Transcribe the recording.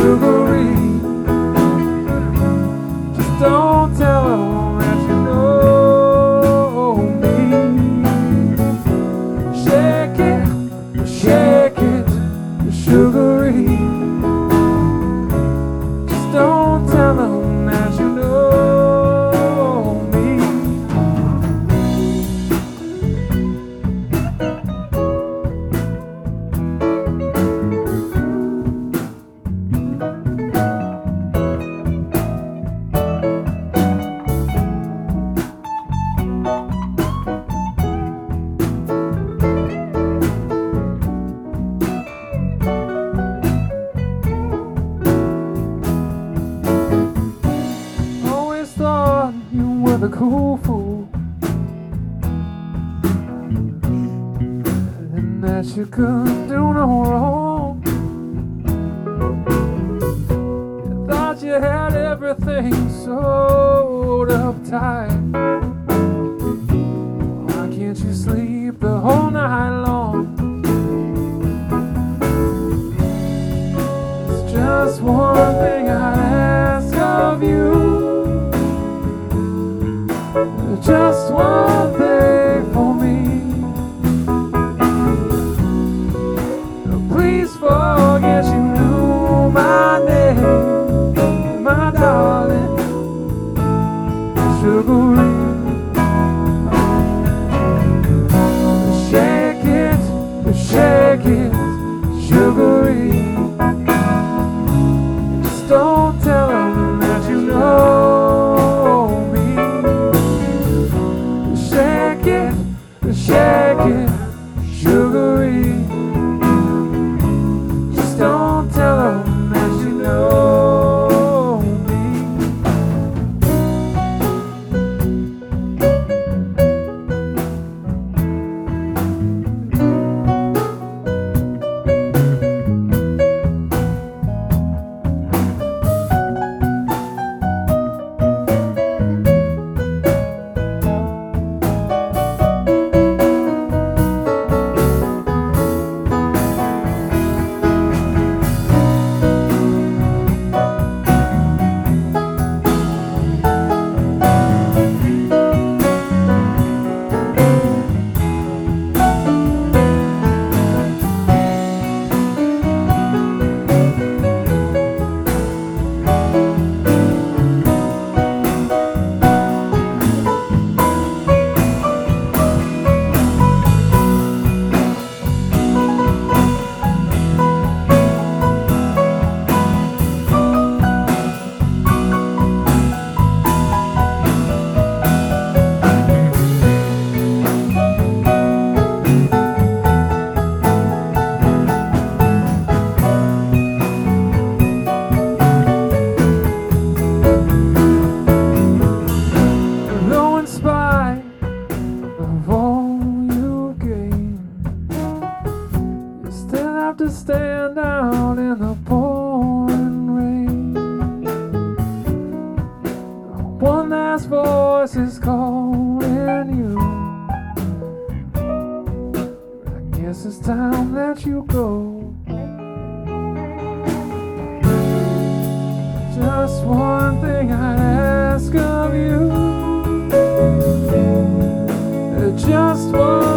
to. The cool fool. And that you couldn't do no wrong. You thought you had everything sewed up tight. Why can't you sleep the whole night long? It's just one thing I ask of you. Just one thing. go. Just one thing I ask of you. Just one.